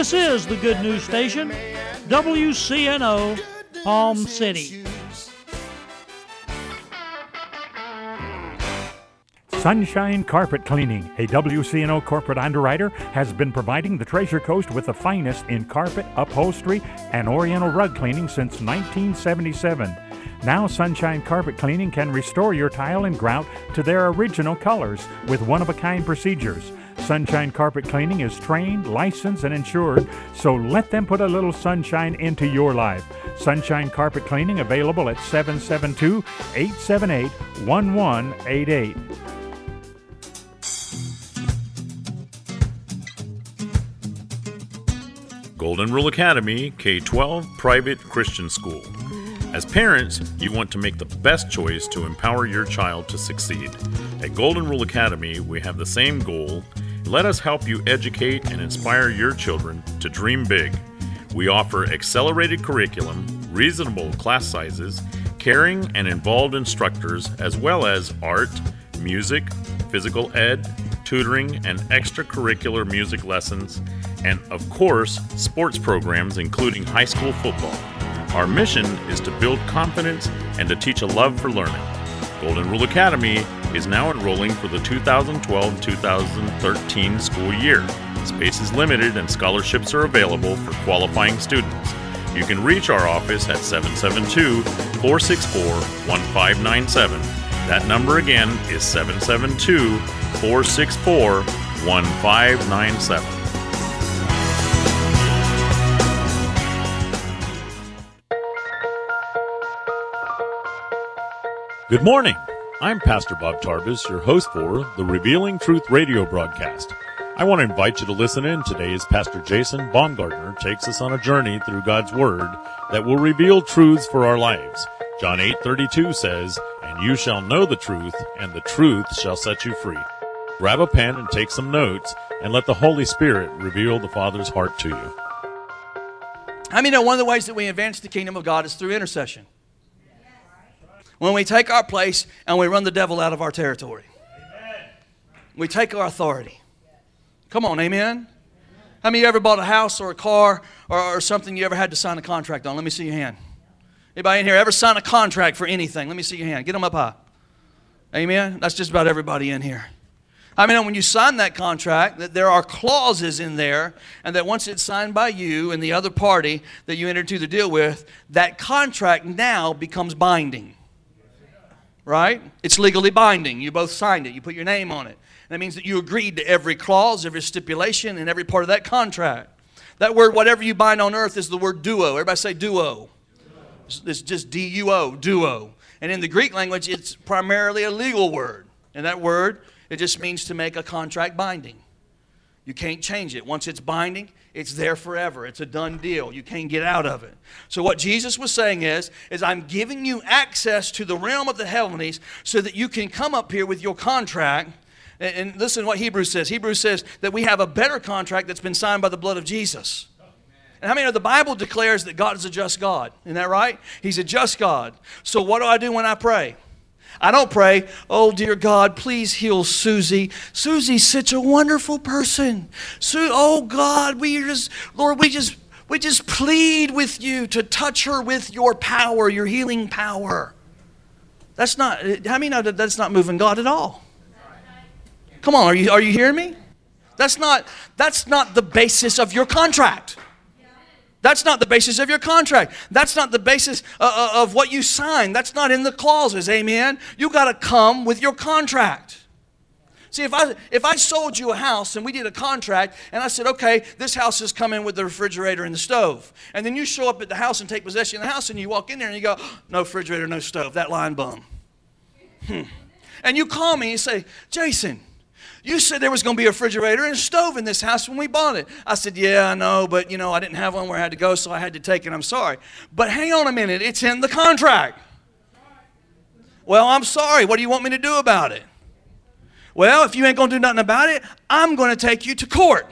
This is the Good News Station, WCNO, Palm City. Sunshine Carpet Cleaning, a WCNO corporate underwriter, has been providing the Treasure Coast with the finest in carpet, upholstery, and oriental rug cleaning since 1977. Now, Sunshine Carpet Cleaning can restore your tile and grout to their original colors with one of a kind procedures. Sunshine Carpet Cleaning is trained, licensed, and insured, so let them put a little sunshine into your life. Sunshine Carpet Cleaning available at 772 878 1188. Golden Rule Academy K 12 Private Christian School. As parents, you want to make the best choice to empower your child to succeed. At Golden Rule Academy, we have the same goal. Let us help you educate and inspire your children to dream big. We offer accelerated curriculum, reasonable class sizes, caring and involved instructors, as well as art, music, physical ed, tutoring, and extracurricular music lessons, and of course, sports programs including high school football. Our mission is to build confidence and to teach a love for learning. Golden Rule Academy is now enrolling for the 2012 2013 school year. Space is limited and scholarships are available for qualifying students. You can reach our office at 772 464 1597. That number again is 772 464 1597. Good morning. I'm Pastor Bob Tarbus, your host for the Revealing Truth radio broadcast. I want to invite you to listen in today as Pastor Jason Baumgartner takes us on a journey through God's Word that will reveal truths for our lives. John 8:32 says, "And you shall know the truth, and the truth shall set you free." Grab a pen and take some notes, and let the Holy Spirit reveal the Father's heart to you. I mean, one of the ways that we advance the kingdom of God is through intercession when we take our place and we run the devil out of our territory. Amen. We take our authority. Come on, amen? How many of you ever bought a house or a car or, or, something you ever had to sign a contract on? Let me see your hand. Anybody in here ever sign a contract for anything? Let me see your hand. Get them up high. Amen? That's just about everybody in here. I mean, when you sign that contract, that there are clauses in there, and that once it's signed by you and the other party that you entered into the deal with, that contract now becomes binding right? It's legally binding. You both signed it, you put your name on it. And that means that you agreed to every clause, every stipulation, and every part of that contract. That word, whatever you bind on earth, is the word duo. Everybody say duo. It's just D U O, duo. And in the Greek language, it's primarily a legal word. And that word, it just means to make a contract binding. You can't change it. Once it's binding, it's there forever. It's a done deal. You can't get out of it. So what Jesus was saying is, is I'm giving you access to the realm of the heavenlies so that you can come up here with your contract. And, and listen to what Hebrews says. Hebrews says that we have a better contract that's been signed by the blood of Jesus. And how many know the Bible declares that God is a just God? Isn't that right? He's a just God. So what do I do when I pray? I don't pray, oh dear God, please heal Susie. Susie's such a wonderful person. Su- oh God, we just, Lord, we just, we just plead with you to touch her with your power, your healing power. That's not, how many know that that's not moving God at all? Come on, are you, are you hearing me? That's not, that's not the basis of your contract. That's not the basis of your contract. That's not the basis uh, uh, of what you sign. That's not in the clauses. Amen. You got to come with your contract. See, if I if I sold you a house and we did a contract and I said, okay, this house is coming with the refrigerator and the stove, and then you show up at the house and take possession of the house and you walk in there and you go, no refrigerator, no stove, that line bum. Hmm. And you call me and say, Jason, you said there was going to be a refrigerator and a stove in this house when we bought it. I said, Yeah, I know, but you know, I didn't have one where I had to go, so I had to take it. I'm sorry. But hang on a minute, it's in the contract. Well, I'm sorry. What do you want me to do about it? Well, if you ain't going to do nothing about it, I'm going to take you to court.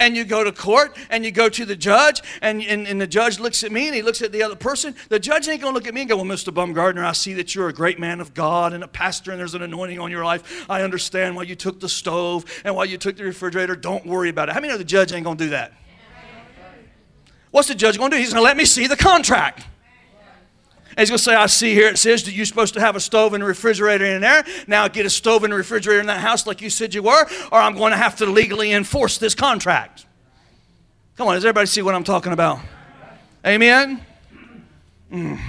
And you go to court and you go to the judge and, and, and the judge looks at me and he looks at the other person, the judge ain't going to look at me and go, Well, Mr. Bumgardner, I see that you're a great man of God and a pastor and there's an anointing on your life. I understand why you took the stove and why you took the refrigerator. Don't worry about it. How many know the judge ain't going to do that? What's the judge going to do? He's going to let me see the contract. And he's going to say, I see here it says that you're supposed to have a stove and a refrigerator in there. Now get a stove and a refrigerator in that house like you said you were, or I'm going to have to legally enforce this contract. Come on, does everybody see what I'm talking about? Amen? Mm.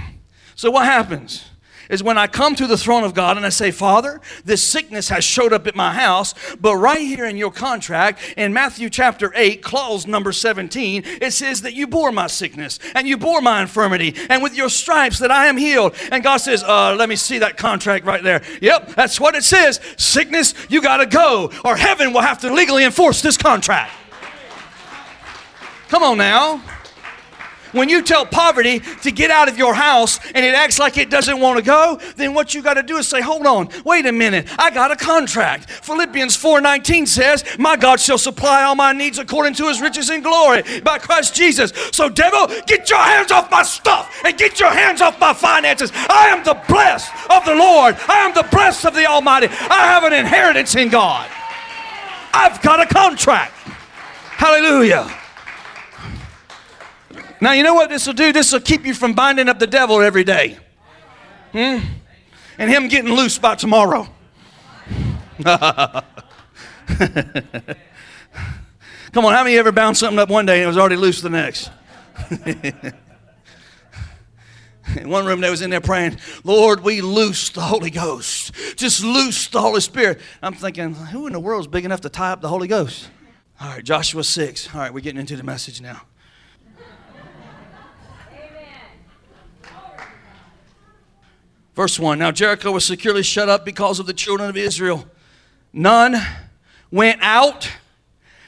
So what happens? Is when I come to the throne of God and I say, Father, this sickness has showed up at my house, but right here in your contract, in Matthew chapter 8, clause number 17, it says that you bore my sickness and you bore my infirmity, and with your stripes that I am healed. And God says, uh, let me see that contract right there. Yep, that's what it says. Sickness, you got to go, or heaven will have to legally enforce this contract. Come on now. When you tell poverty to get out of your house and it acts like it doesn't want to go, then what you got to do is say, "Hold on. Wait a minute. I got a contract." Philippians 4:19 says, "My God shall supply all my needs according to his riches in glory by Christ Jesus." So devil, get your hands off my stuff and get your hands off my finances. I am the blessed of the Lord. I am the blessed of the Almighty. I have an inheritance in God. I've got a contract. Hallelujah. Now, you know what this will do? This will keep you from binding up the devil every day. Hmm? And him getting loose by tomorrow. Come on, how many ever bound something up one day and it was already loose the next? in one room, they was in there praying, Lord, we loose the Holy Ghost. Just loose the Holy Spirit. I'm thinking, who in the world is big enough to tie up the Holy Ghost? All right, Joshua 6. All right, we're getting into the message now. Verse 1 Now Jericho was securely shut up because of the children of Israel. None went out,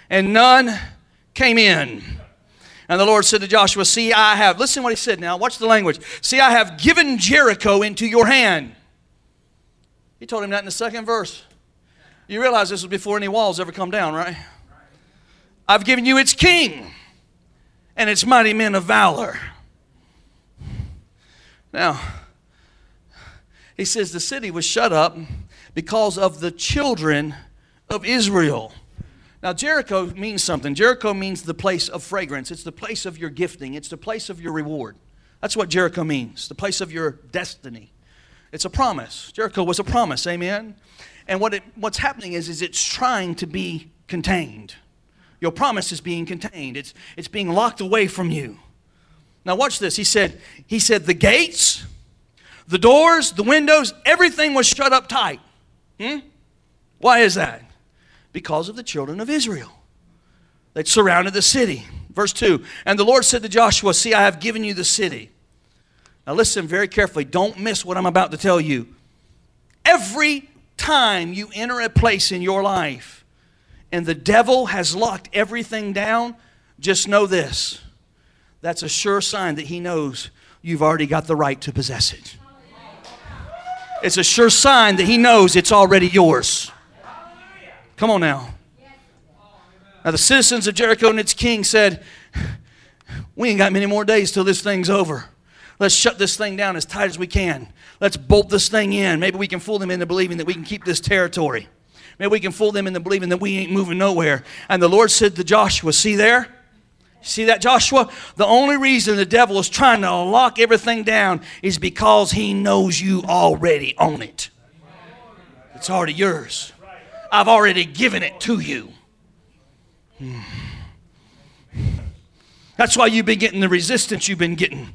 and none came in. And the Lord said to Joshua, See, I have, listen what he said now, watch the language. See, I have given Jericho into your hand. He told him that in the second verse. You realize this was before any walls ever come down, right? I've given you its king and its mighty men of valor. Now, he says the city was shut up because of the children of Israel. Now, Jericho means something. Jericho means the place of fragrance, it's the place of your gifting, it's the place of your reward. That's what Jericho means, the place of your destiny. It's a promise. Jericho was a promise, amen? And what it, what's happening is, is it's trying to be contained. Your promise is being contained. It's, it's being locked away from you. Now watch this. He said, he said, the gates the doors, the windows, everything was shut up tight. Hmm? Why is that? Because of the children of Israel. They surrounded the city. Verse 2 And the Lord said to Joshua, See, I have given you the city. Now listen very carefully. Don't miss what I'm about to tell you. Every time you enter a place in your life and the devil has locked everything down, just know this. That's a sure sign that he knows you've already got the right to possess it. It's a sure sign that he knows it's already yours. Come on now. Now, the citizens of Jericho and its king said, We ain't got many more days till this thing's over. Let's shut this thing down as tight as we can. Let's bolt this thing in. Maybe we can fool them into believing that we can keep this territory. Maybe we can fool them into believing that we ain't moving nowhere. And the Lord said to Joshua, See there? See that, Joshua? The only reason the devil is trying to lock everything down is because he knows you already own it. It's already yours. I've already given it to you. Hmm. That's why you've been getting the resistance you've been getting.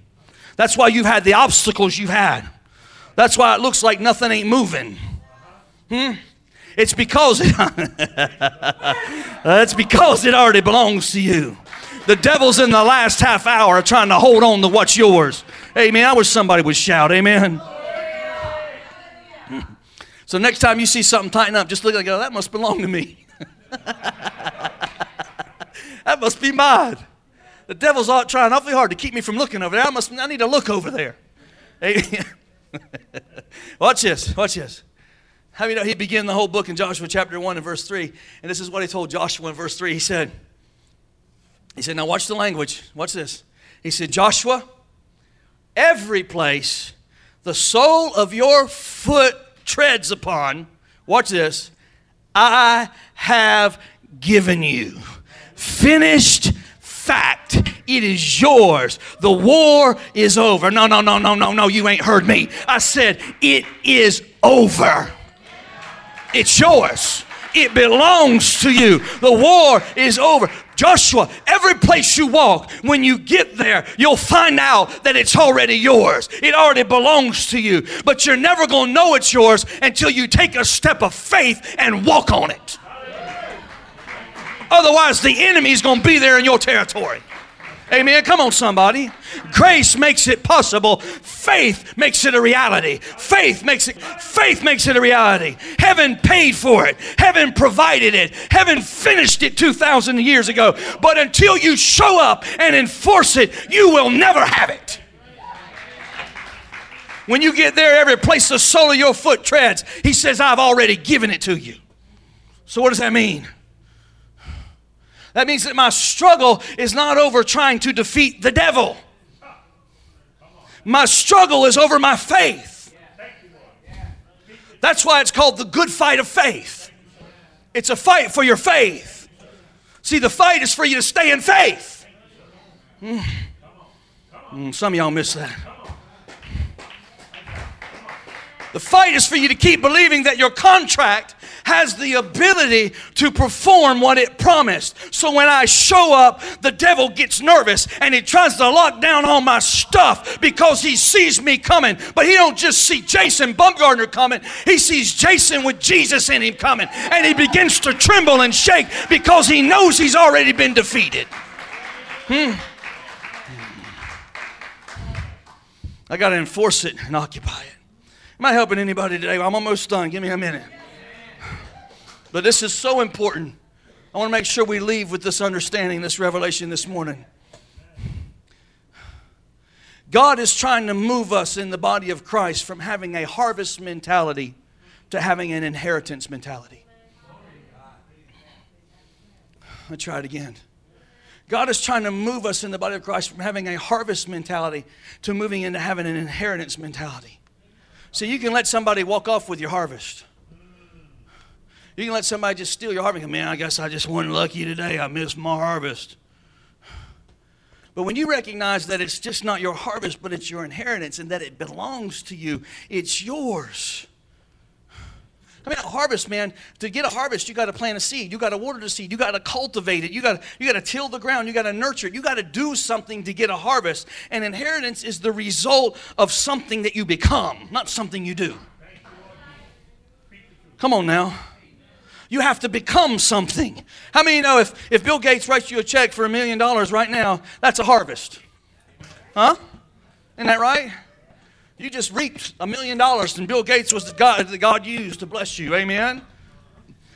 That's why you've had the obstacles you've had. That's why it looks like nothing ain't moving. Hmm? It's because it, it's because it already belongs to you. The devil's in the last half hour trying to hold on to what's yours. Amen. I wish somebody would shout. Amen. So next time you see something tighten up, just look like, oh, that must belong to me. that must be mine. The devil's trying awfully hard to keep me from looking over there. I must. I need to look over there. Amen. watch this. Watch this. How you know he began the whole book in Joshua chapter 1 and verse 3? And this is what he told Joshua in verse 3. He said, He said, Now watch the language. Watch this. He said, Joshua, every place the sole of your foot treads upon, watch this, I have given you. Finished fact. It is yours. The war is over. No, no, no, no, no, no. You ain't heard me. I said, it is over. It's yours. It belongs to you. The war is over. Joshua, every place you walk, when you get there, you'll find out that it's already yours. It already belongs to you. But you're never going to know it's yours until you take a step of faith and walk on it. Otherwise, the enemy's going to be there in your territory. Amen. Come on, somebody. Grace makes it possible. Faith makes it a reality. Faith makes it faith makes it a reality. Heaven paid for it. Heaven provided it. Heaven finished it 2000 years ago. But until you show up and enforce it, you will never have it. When you get there, every place the sole of your foot treads, he says, I've already given it to you. So, what does that mean? That means that my struggle is not over trying to defeat the devil. My struggle is over my faith. That's why it's called the good fight of faith. It's a fight for your faith. See, the fight is for you to stay in faith. Mm. Mm, some of y'all miss that. The fight is for you to keep believing that your contract has the ability to perform what it promised. So when I show up, the devil gets nervous and he tries to lock down all my stuff because he sees me coming. But he don't just see Jason Bumgardner coming. He sees Jason with Jesus in him coming. And he begins to tremble and shake because he knows he's already been defeated. Hmm. I got to enforce it and occupy it. Am I helping anybody today? I'm almost done. Give me a minute. But this is so important. I want to make sure we leave with this understanding, this revelation this morning. God is trying to move us in the body of Christ from having a harvest mentality to having an inheritance mentality. I'll try it again. God is trying to move us in the body of Christ from having a harvest mentality to moving into having an inheritance mentality. So you can let somebody walk off with your harvest. You can let somebody just steal your harvest. Man, I guess I just wasn't lucky today. I missed my harvest. But when you recognize that it's just not your harvest, but it's your inheritance and that it belongs to you, it's yours. I mean, a harvest, man, to get a harvest, you got to plant a seed. You got to water the seed. You got to cultivate it. You got you got to till the ground. You got to nurture it. You got to do something to get a harvest. And inheritance is the result of something that you become, not something you do. Come on now. You have to become something. How many you know if, if Bill Gates writes you a check for a million dollars right now, that's a harvest? Huh? Isn't that right? You just reaped a million dollars, and Bill Gates was the God that God used to bless you. Amen?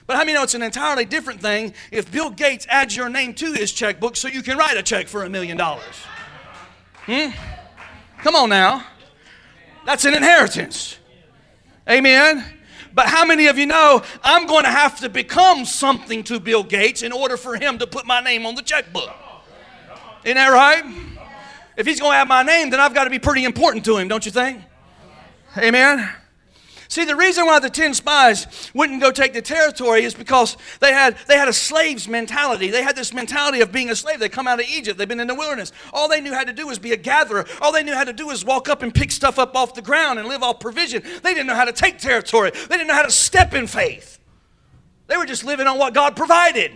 But how many know it's an entirely different thing if Bill Gates adds your name to his checkbook so you can write a check for a million dollars? Hmm? Come on now. That's an inheritance. Amen? But how many of you know I'm going to have to become something to Bill Gates in order for him to put my name on the checkbook? Isn't that right? If he's going to have my name, then I've got to be pretty important to him, don't you think? Amen. See, the reason why the 10 spies wouldn't go take the territory is because they had, they had a slave's mentality. They had this mentality of being a slave. They come out of Egypt. They've been in the wilderness. All they knew how to do was be a gatherer. All they knew how to do was walk up and pick stuff up off the ground and live off provision. They didn't know how to take territory. They didn't know how to step in faith. They were just living on what God provided.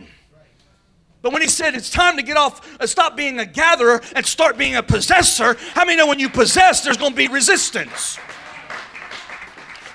But when he said it's time to get off, uh, stop being a gatherer and start being a possessor, how many know when you possess, there's going to be resistance?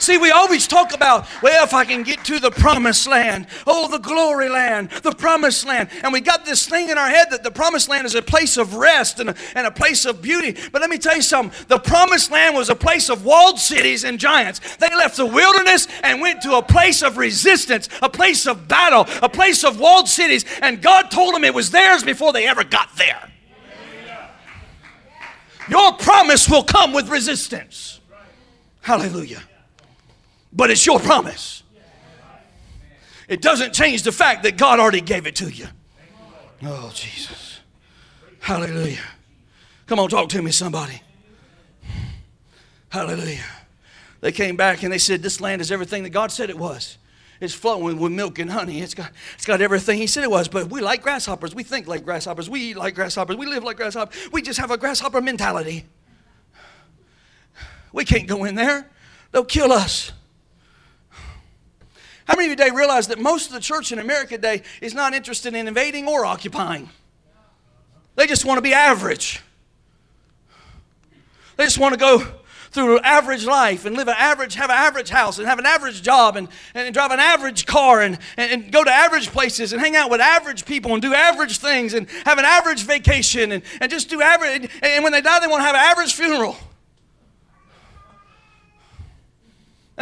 See, we always talk about, well, if I can get to the promised land, oh, the glory land, the promised land. And we got this thing in our head that the promised land is a place of rest and a, and a place of beauty. But let me tell you something the promised land was a place of walled cities and giants. They left the wilderness and went to a place of resistance, a place of battle, a place of walled cities. And God told them it was theirs before they ever got there. Your promise will come with resistance. Hallelujah but it's your promise. It doesn't change the fact that God already gave it to you. Oh, Jesus. Hallelujah. Come on, talk to me, somebody. Hallelujah. They came back and they said, This land is everything that God said it was. It's flowing with milk and honey. It's got, it's got everything He said it was. But we like grasshoppers. We think like grasshoppers. We eat like grasshoppers. We live like grasshoppers. We just have a grasshopper mentality. We can't go in there, they'll kill us. How many of you today realize that most of the church in America today is not interested in invading or occupying? They just want to be average. They just want to go through an average life and live an average, have an average house and have an average job and, and drive an average car and, and, and go to average places and hang out with average people and do average things and have an average vacation and, and just do average. And when they die, they want to have an average funeral.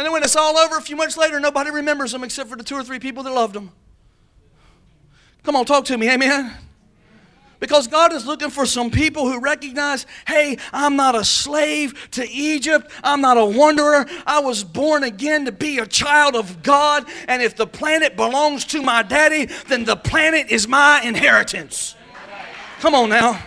And then when it's all over, a few months later, nobody remembers them except for the two or three people that loved them. Come on, talk to me, amen? Because God is looking for some people who recognize, hey, I'm not a slave to Egypt. I'm not a wanderer. I was born again to be a child of God. And if the planet belongs to my daddy, then the planet is my inheritance. Come on now.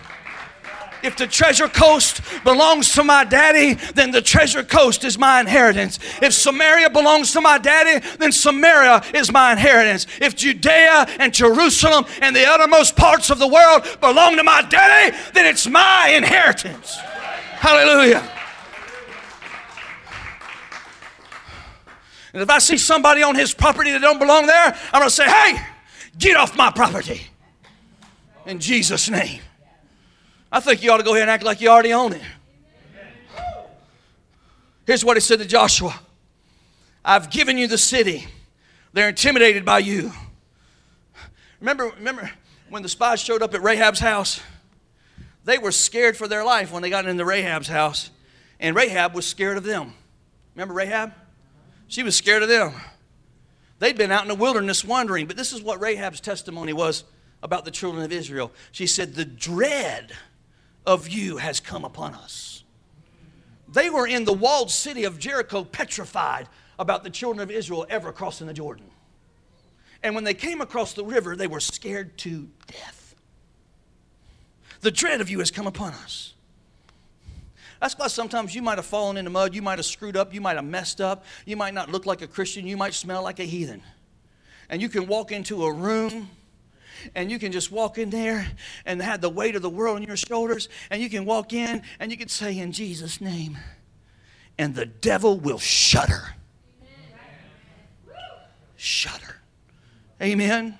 If the treasure coast belongs to my daddy, then the treasure coast is my inheritance. If Samaria belongs to my daddy, then Samaria is my inheritance. If Judea and Jerusalem and the uttermost parts of the world belong to my daddy, then it's my inheritance. Hallelujah. And if I see somebody on his property that don't belong there, I'm going to say, hey, get off my property. In Jesus' name. I think you ought to go ahead and act like you already own it. Here's what he said to Joshua I've given you the city. They're intimidated by you. Remember, remember when the spies showed up at Rahab's house? They were scared for their life when they got into Rahab's house. And Rahab was scared of them. Remember Rahab? She was scared of them. They'd been out in the wilderness wandering, but this is what Rahab's testimony was about the children of Israel. She said, The dread of you has come upon us. They were in the walled city of Jericho, petrified about the children of Israel ever crossing the Jordan. And when they came across the river, they were scared to death. The dread of you has come upon us. That's why sometimes you might have fallen in the mud, you might have screwed up, you might have messed up, you might not look like a Christian, you might smell like a heathen. And you can walk into a room and you can just walk in there and have the weight of the world on your shoulders, and you can walk in and you can say, In Jesus' name, and the devil will shudder. Shudder. Amen.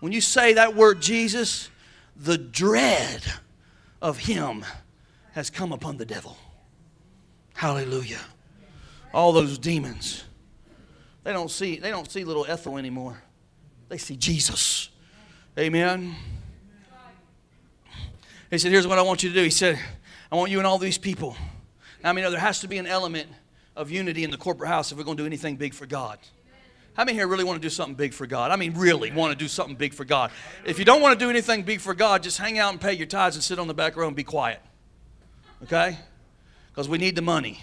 When you say that word Jesus, the dread of him has come upon the devil. Hallelujah. All those demons. They don't see they don't see little Ethel anymore. They see Jesus. Amen. He said, Here's what I want you to do. He said, I want you and all these people. Now, I mean, there has to be an element of unity in the corporate house if we're going to do anything big for God. How many here really want to do something big for God? I mean, really want to do something big for God. If you don't want to do anything big for God, just hang out and pay your tithes and sit on the back row and be quiet. Okay? Because we need the money.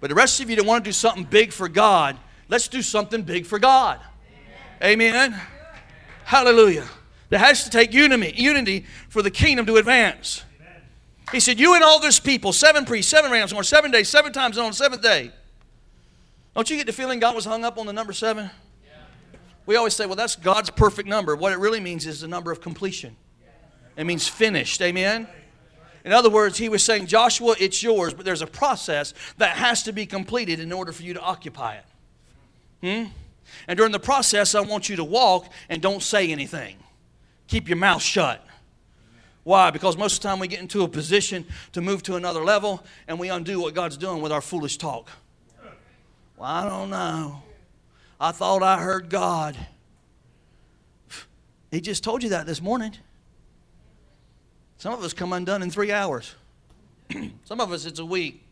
But the rest of you that want to do something big for God, let's do something big for God. Amen. Amen. Hallelujah. There has to take unity, unity for the kingdom to advance. He said, You and all this people, seven priests, seven rams, on seven days, seven times on the seventh day. Don't you get the feeling God was hung up on the number seven? We always say, well, that's God's perfect number. What it really means is the number of completion. It means finished. Amen? In other words, he was saying, Joshua, it's yours, but there's a process that has to be completed in order for you to occupy it. Hmm? And during the process, I want you to walk and don't say anything. Keep your mouth shut. Why? Because most of the time we get into a position to move to another level and we undo what God's doing with our foolish talk. Well, I don't know. I thought I heard God. He just told you that this morning. Some of us come undone in three hours. Some of us, it's a week.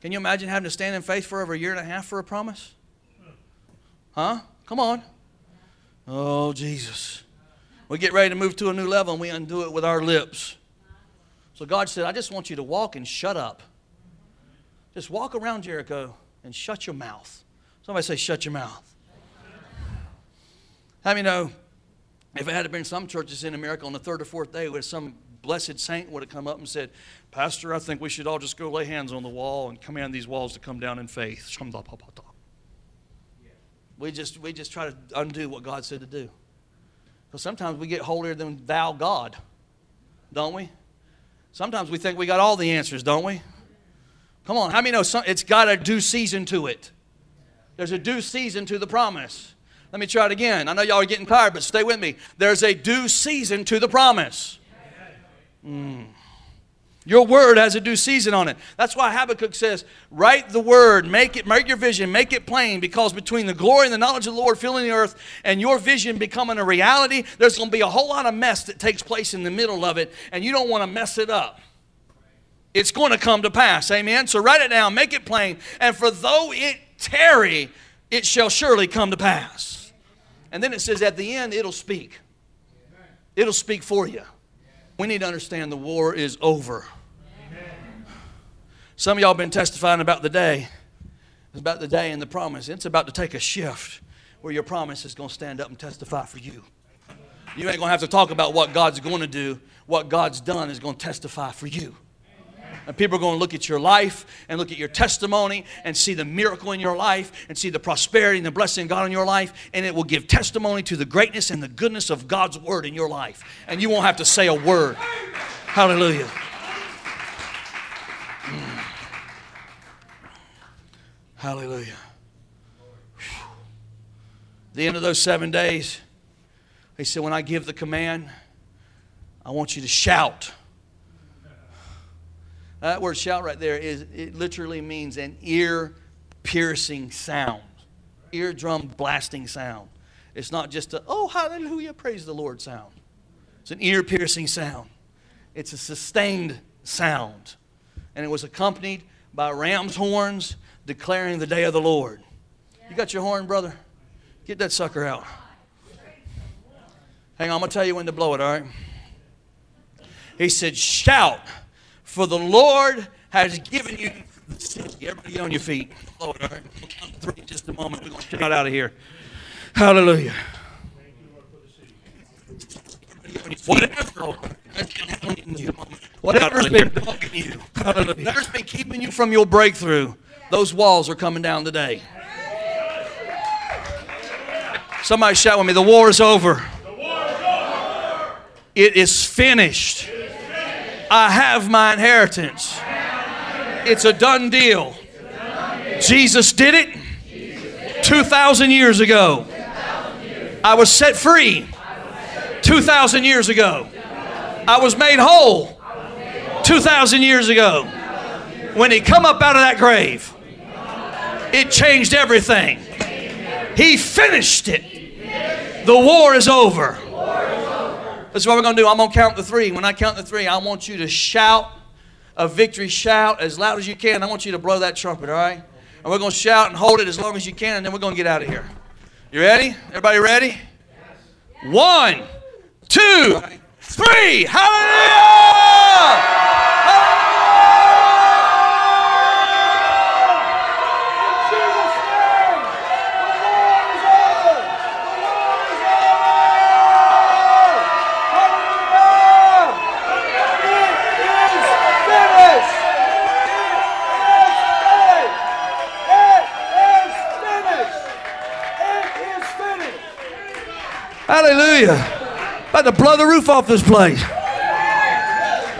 Can you imagine having to stand in faith for over a year and a half for a promise? Huh? Come on. Oh, Jesus. We get ready to move to a new level and we undo it with our lips. So God said, I just want you to walk and shut up. Just walk around Jericho and shut your mouth. Somebody say, shut your mouth. How many know If it had been some churches in America on the third or fourth day where some blessed saint would have come up and said, Pastor, I think we should all just go lay hands on the wall and command these walls to come down in faith. We just, we just try to undo what God said to do. Because sometimes we get holier than thou God, don't we? Sometimes we think we got all the answers, don't we? Come on, how many know some, it's got a due season to it? There's a due season to the promise. Let me try it again. I know y'all are getting tired, but stay with me. There's a due season to the promise. Mm. Your word has a due season on it. That's why Habakkuk says, write the word, make it, make your vision, make it plain, because between the glory and the knowledge of the Lord filling the earth and your vision becoming a reality, there's going to be a whole lot of mess that takes place in the middle of it, and you don't want to mess it up. It's going to come to pass. Amen. So write it down, make it plain. And for though it tarry, it shall surely come to pass. And then it says at the end, it'll speak. It'll speak for you. We need to understand the war is over. Some of y'all been testifying about the day. It's about the day and the promise. It's about to take a shift where your promise is going to stand up and testify for you. You ain't going to have to talk about what God's going to do. What God's done is going to testify for you. And people are going to look at your life and look at your testimony and see the miracle in your life and see the prosperity and the blessing of God in your life. And it will give testimony to the greatness and the goodness of God's word in your life. And you won't have to say a word. Hallelujah. Mm. Hallelujah. The end of those seven days, he said, When I give the command, I want you to shout. That word shout right there is it literally means an ear piercing sound. Eardrum blasting sound. It's not just a oh hallelujah, praise the Lord sound. It's an ear piercing sound. It's a sustained sound. And it was accompanied by ram's horns declaring the day of the Lord. You got your horn, brother? Get that sucker out. Hang on, I'm going to tell you when to blow it, all right? He said, Shout for the Lord has given you the city. Everybody on your feet. Lord, all right. We'll count three in just a moment. We're going to get out of here. Hallelujah. Whatever, whatever's been blocking you, whatever's been keeping you from your breakthrough, those walls are coming down today. Somebody shout with me, the war is over. It is finished. I have my inheritance. It's a done deal. Jesus did it 2,000 years ago. I was set free 2,000 years ago. I was made whole 2,000 years ago. When he come up out of that grave, it changed everything. He finished it. The war is over. That's what we're going to do. I'm going to count the three. When I count the three, I want you to shout a victory shout as loud as you can. I want you to blow that trumpet, all right? And we're going to shout and hold it as long as you can, and then we're going to get out of here. You ready? Everybody ready? One, two, three. Hallelujah! Hallelujah. About to blow the roof off this place.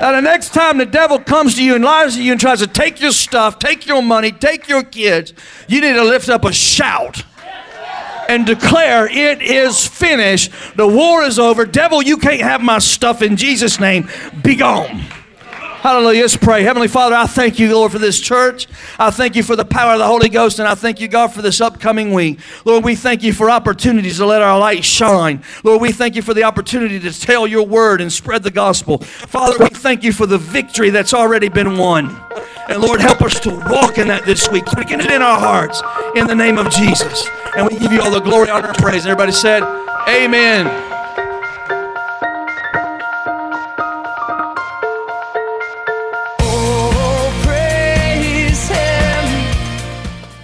Now, the next time the devil comes to you and lies to you and tries to take your stuff, take your money, take your kids, you need to lift up a shout and declare, It is finished. The war is over. Devil, you can't have my stuff in Jesus' name. Be gone. Hallelujah. Let's pray. Heavenly Father, I thank you, Lord, for this church. I thank you for the power of the Holy Ghost, and I thank you, God, for this upcoming week. Lord, we thank you for opportunities to let our light shine. Lord, we thank you for the opportunity to tell your word and spread the gospel. Father, we thank you for the victory that's already been won. And Lord, help us to walk in that this week. Quicken it in our hearts in the name of Jesus. And we give you all the glory, honor, and praise. Everybody said, Amen.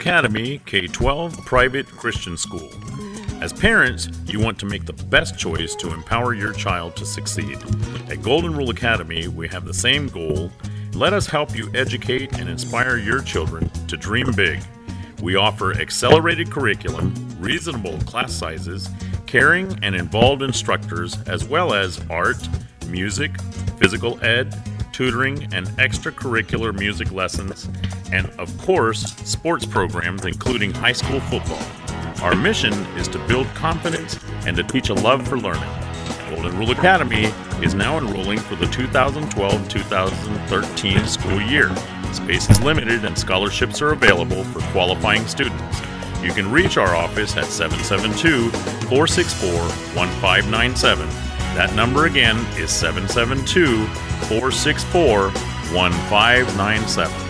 Academy K 12 private Christian school. As parents, you want to make the best choice to empower your child to succeed. At Golden Rule Academy, we have the same goal. Let us help you educate and inspire your children to dream big. We offer accelerated curriculum, reasonable class sizes, caring and involved instructors, as well as art, music, physical ed, tutoring, and extracurricular music lessons, and of course, sports programs including high school football. Our mission is to build confidence and to teach a love for learning. Golden Rule Academy is now enrolling for the 2012 2013 school year. Space is limited and scholarships are available for qualifying students. You can reach our office at 772 464 1597. That number again is 772 464 1597.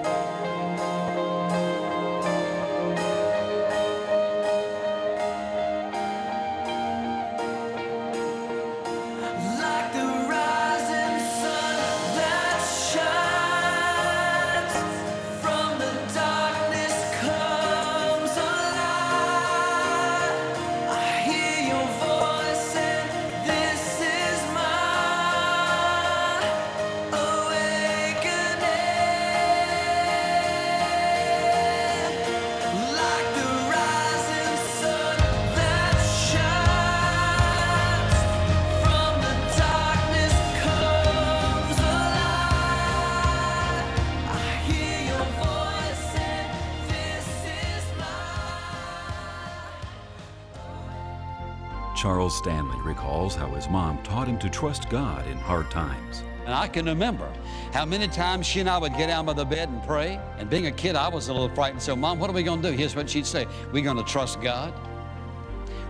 Charles Stanley recalls how his mom taught him to trust God in hard times. And I can remember how many times she and I would get out of the bed and pray. And being a kid, I was a little frightened. So, Mom, what are we going to do? Here's what she'd say We're going to trust God.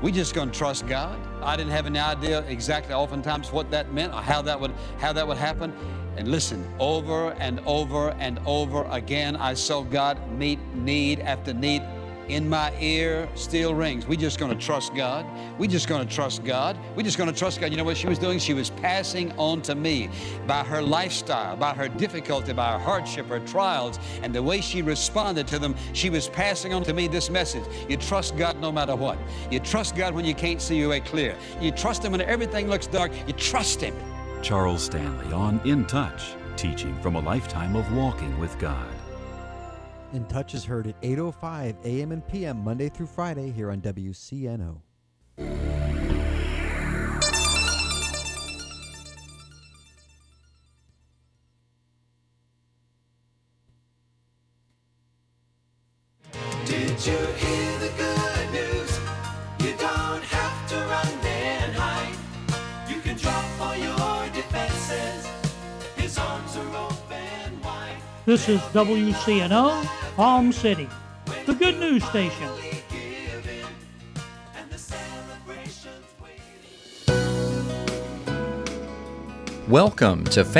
We just going to trust God. I didn't have any idea exactly oftentimes what that meant or how that would how that would happen. And listen, over and over and over again, I saw God meet need after need. In my ear still rings. We just going to trust God. We just going to trust God. We just going to trust God. You know what she was doing? She was passing on to me by her lifestyle, by her difficulty, by her hardship, her trials, and the way she responded to them. She was passing on to me this message. You trust God no matter what. You trust God when you can't see your way clear. You trust Him when everything looks dark. You trust Him. Charles Stanley on In Touch, teaching from a lifetime of walking with God. In Touch is heard at 8:05 a.m. and p.m. Monday through Friday here on WCNO. This is WCNO, Palm City, the good news station. Welcome to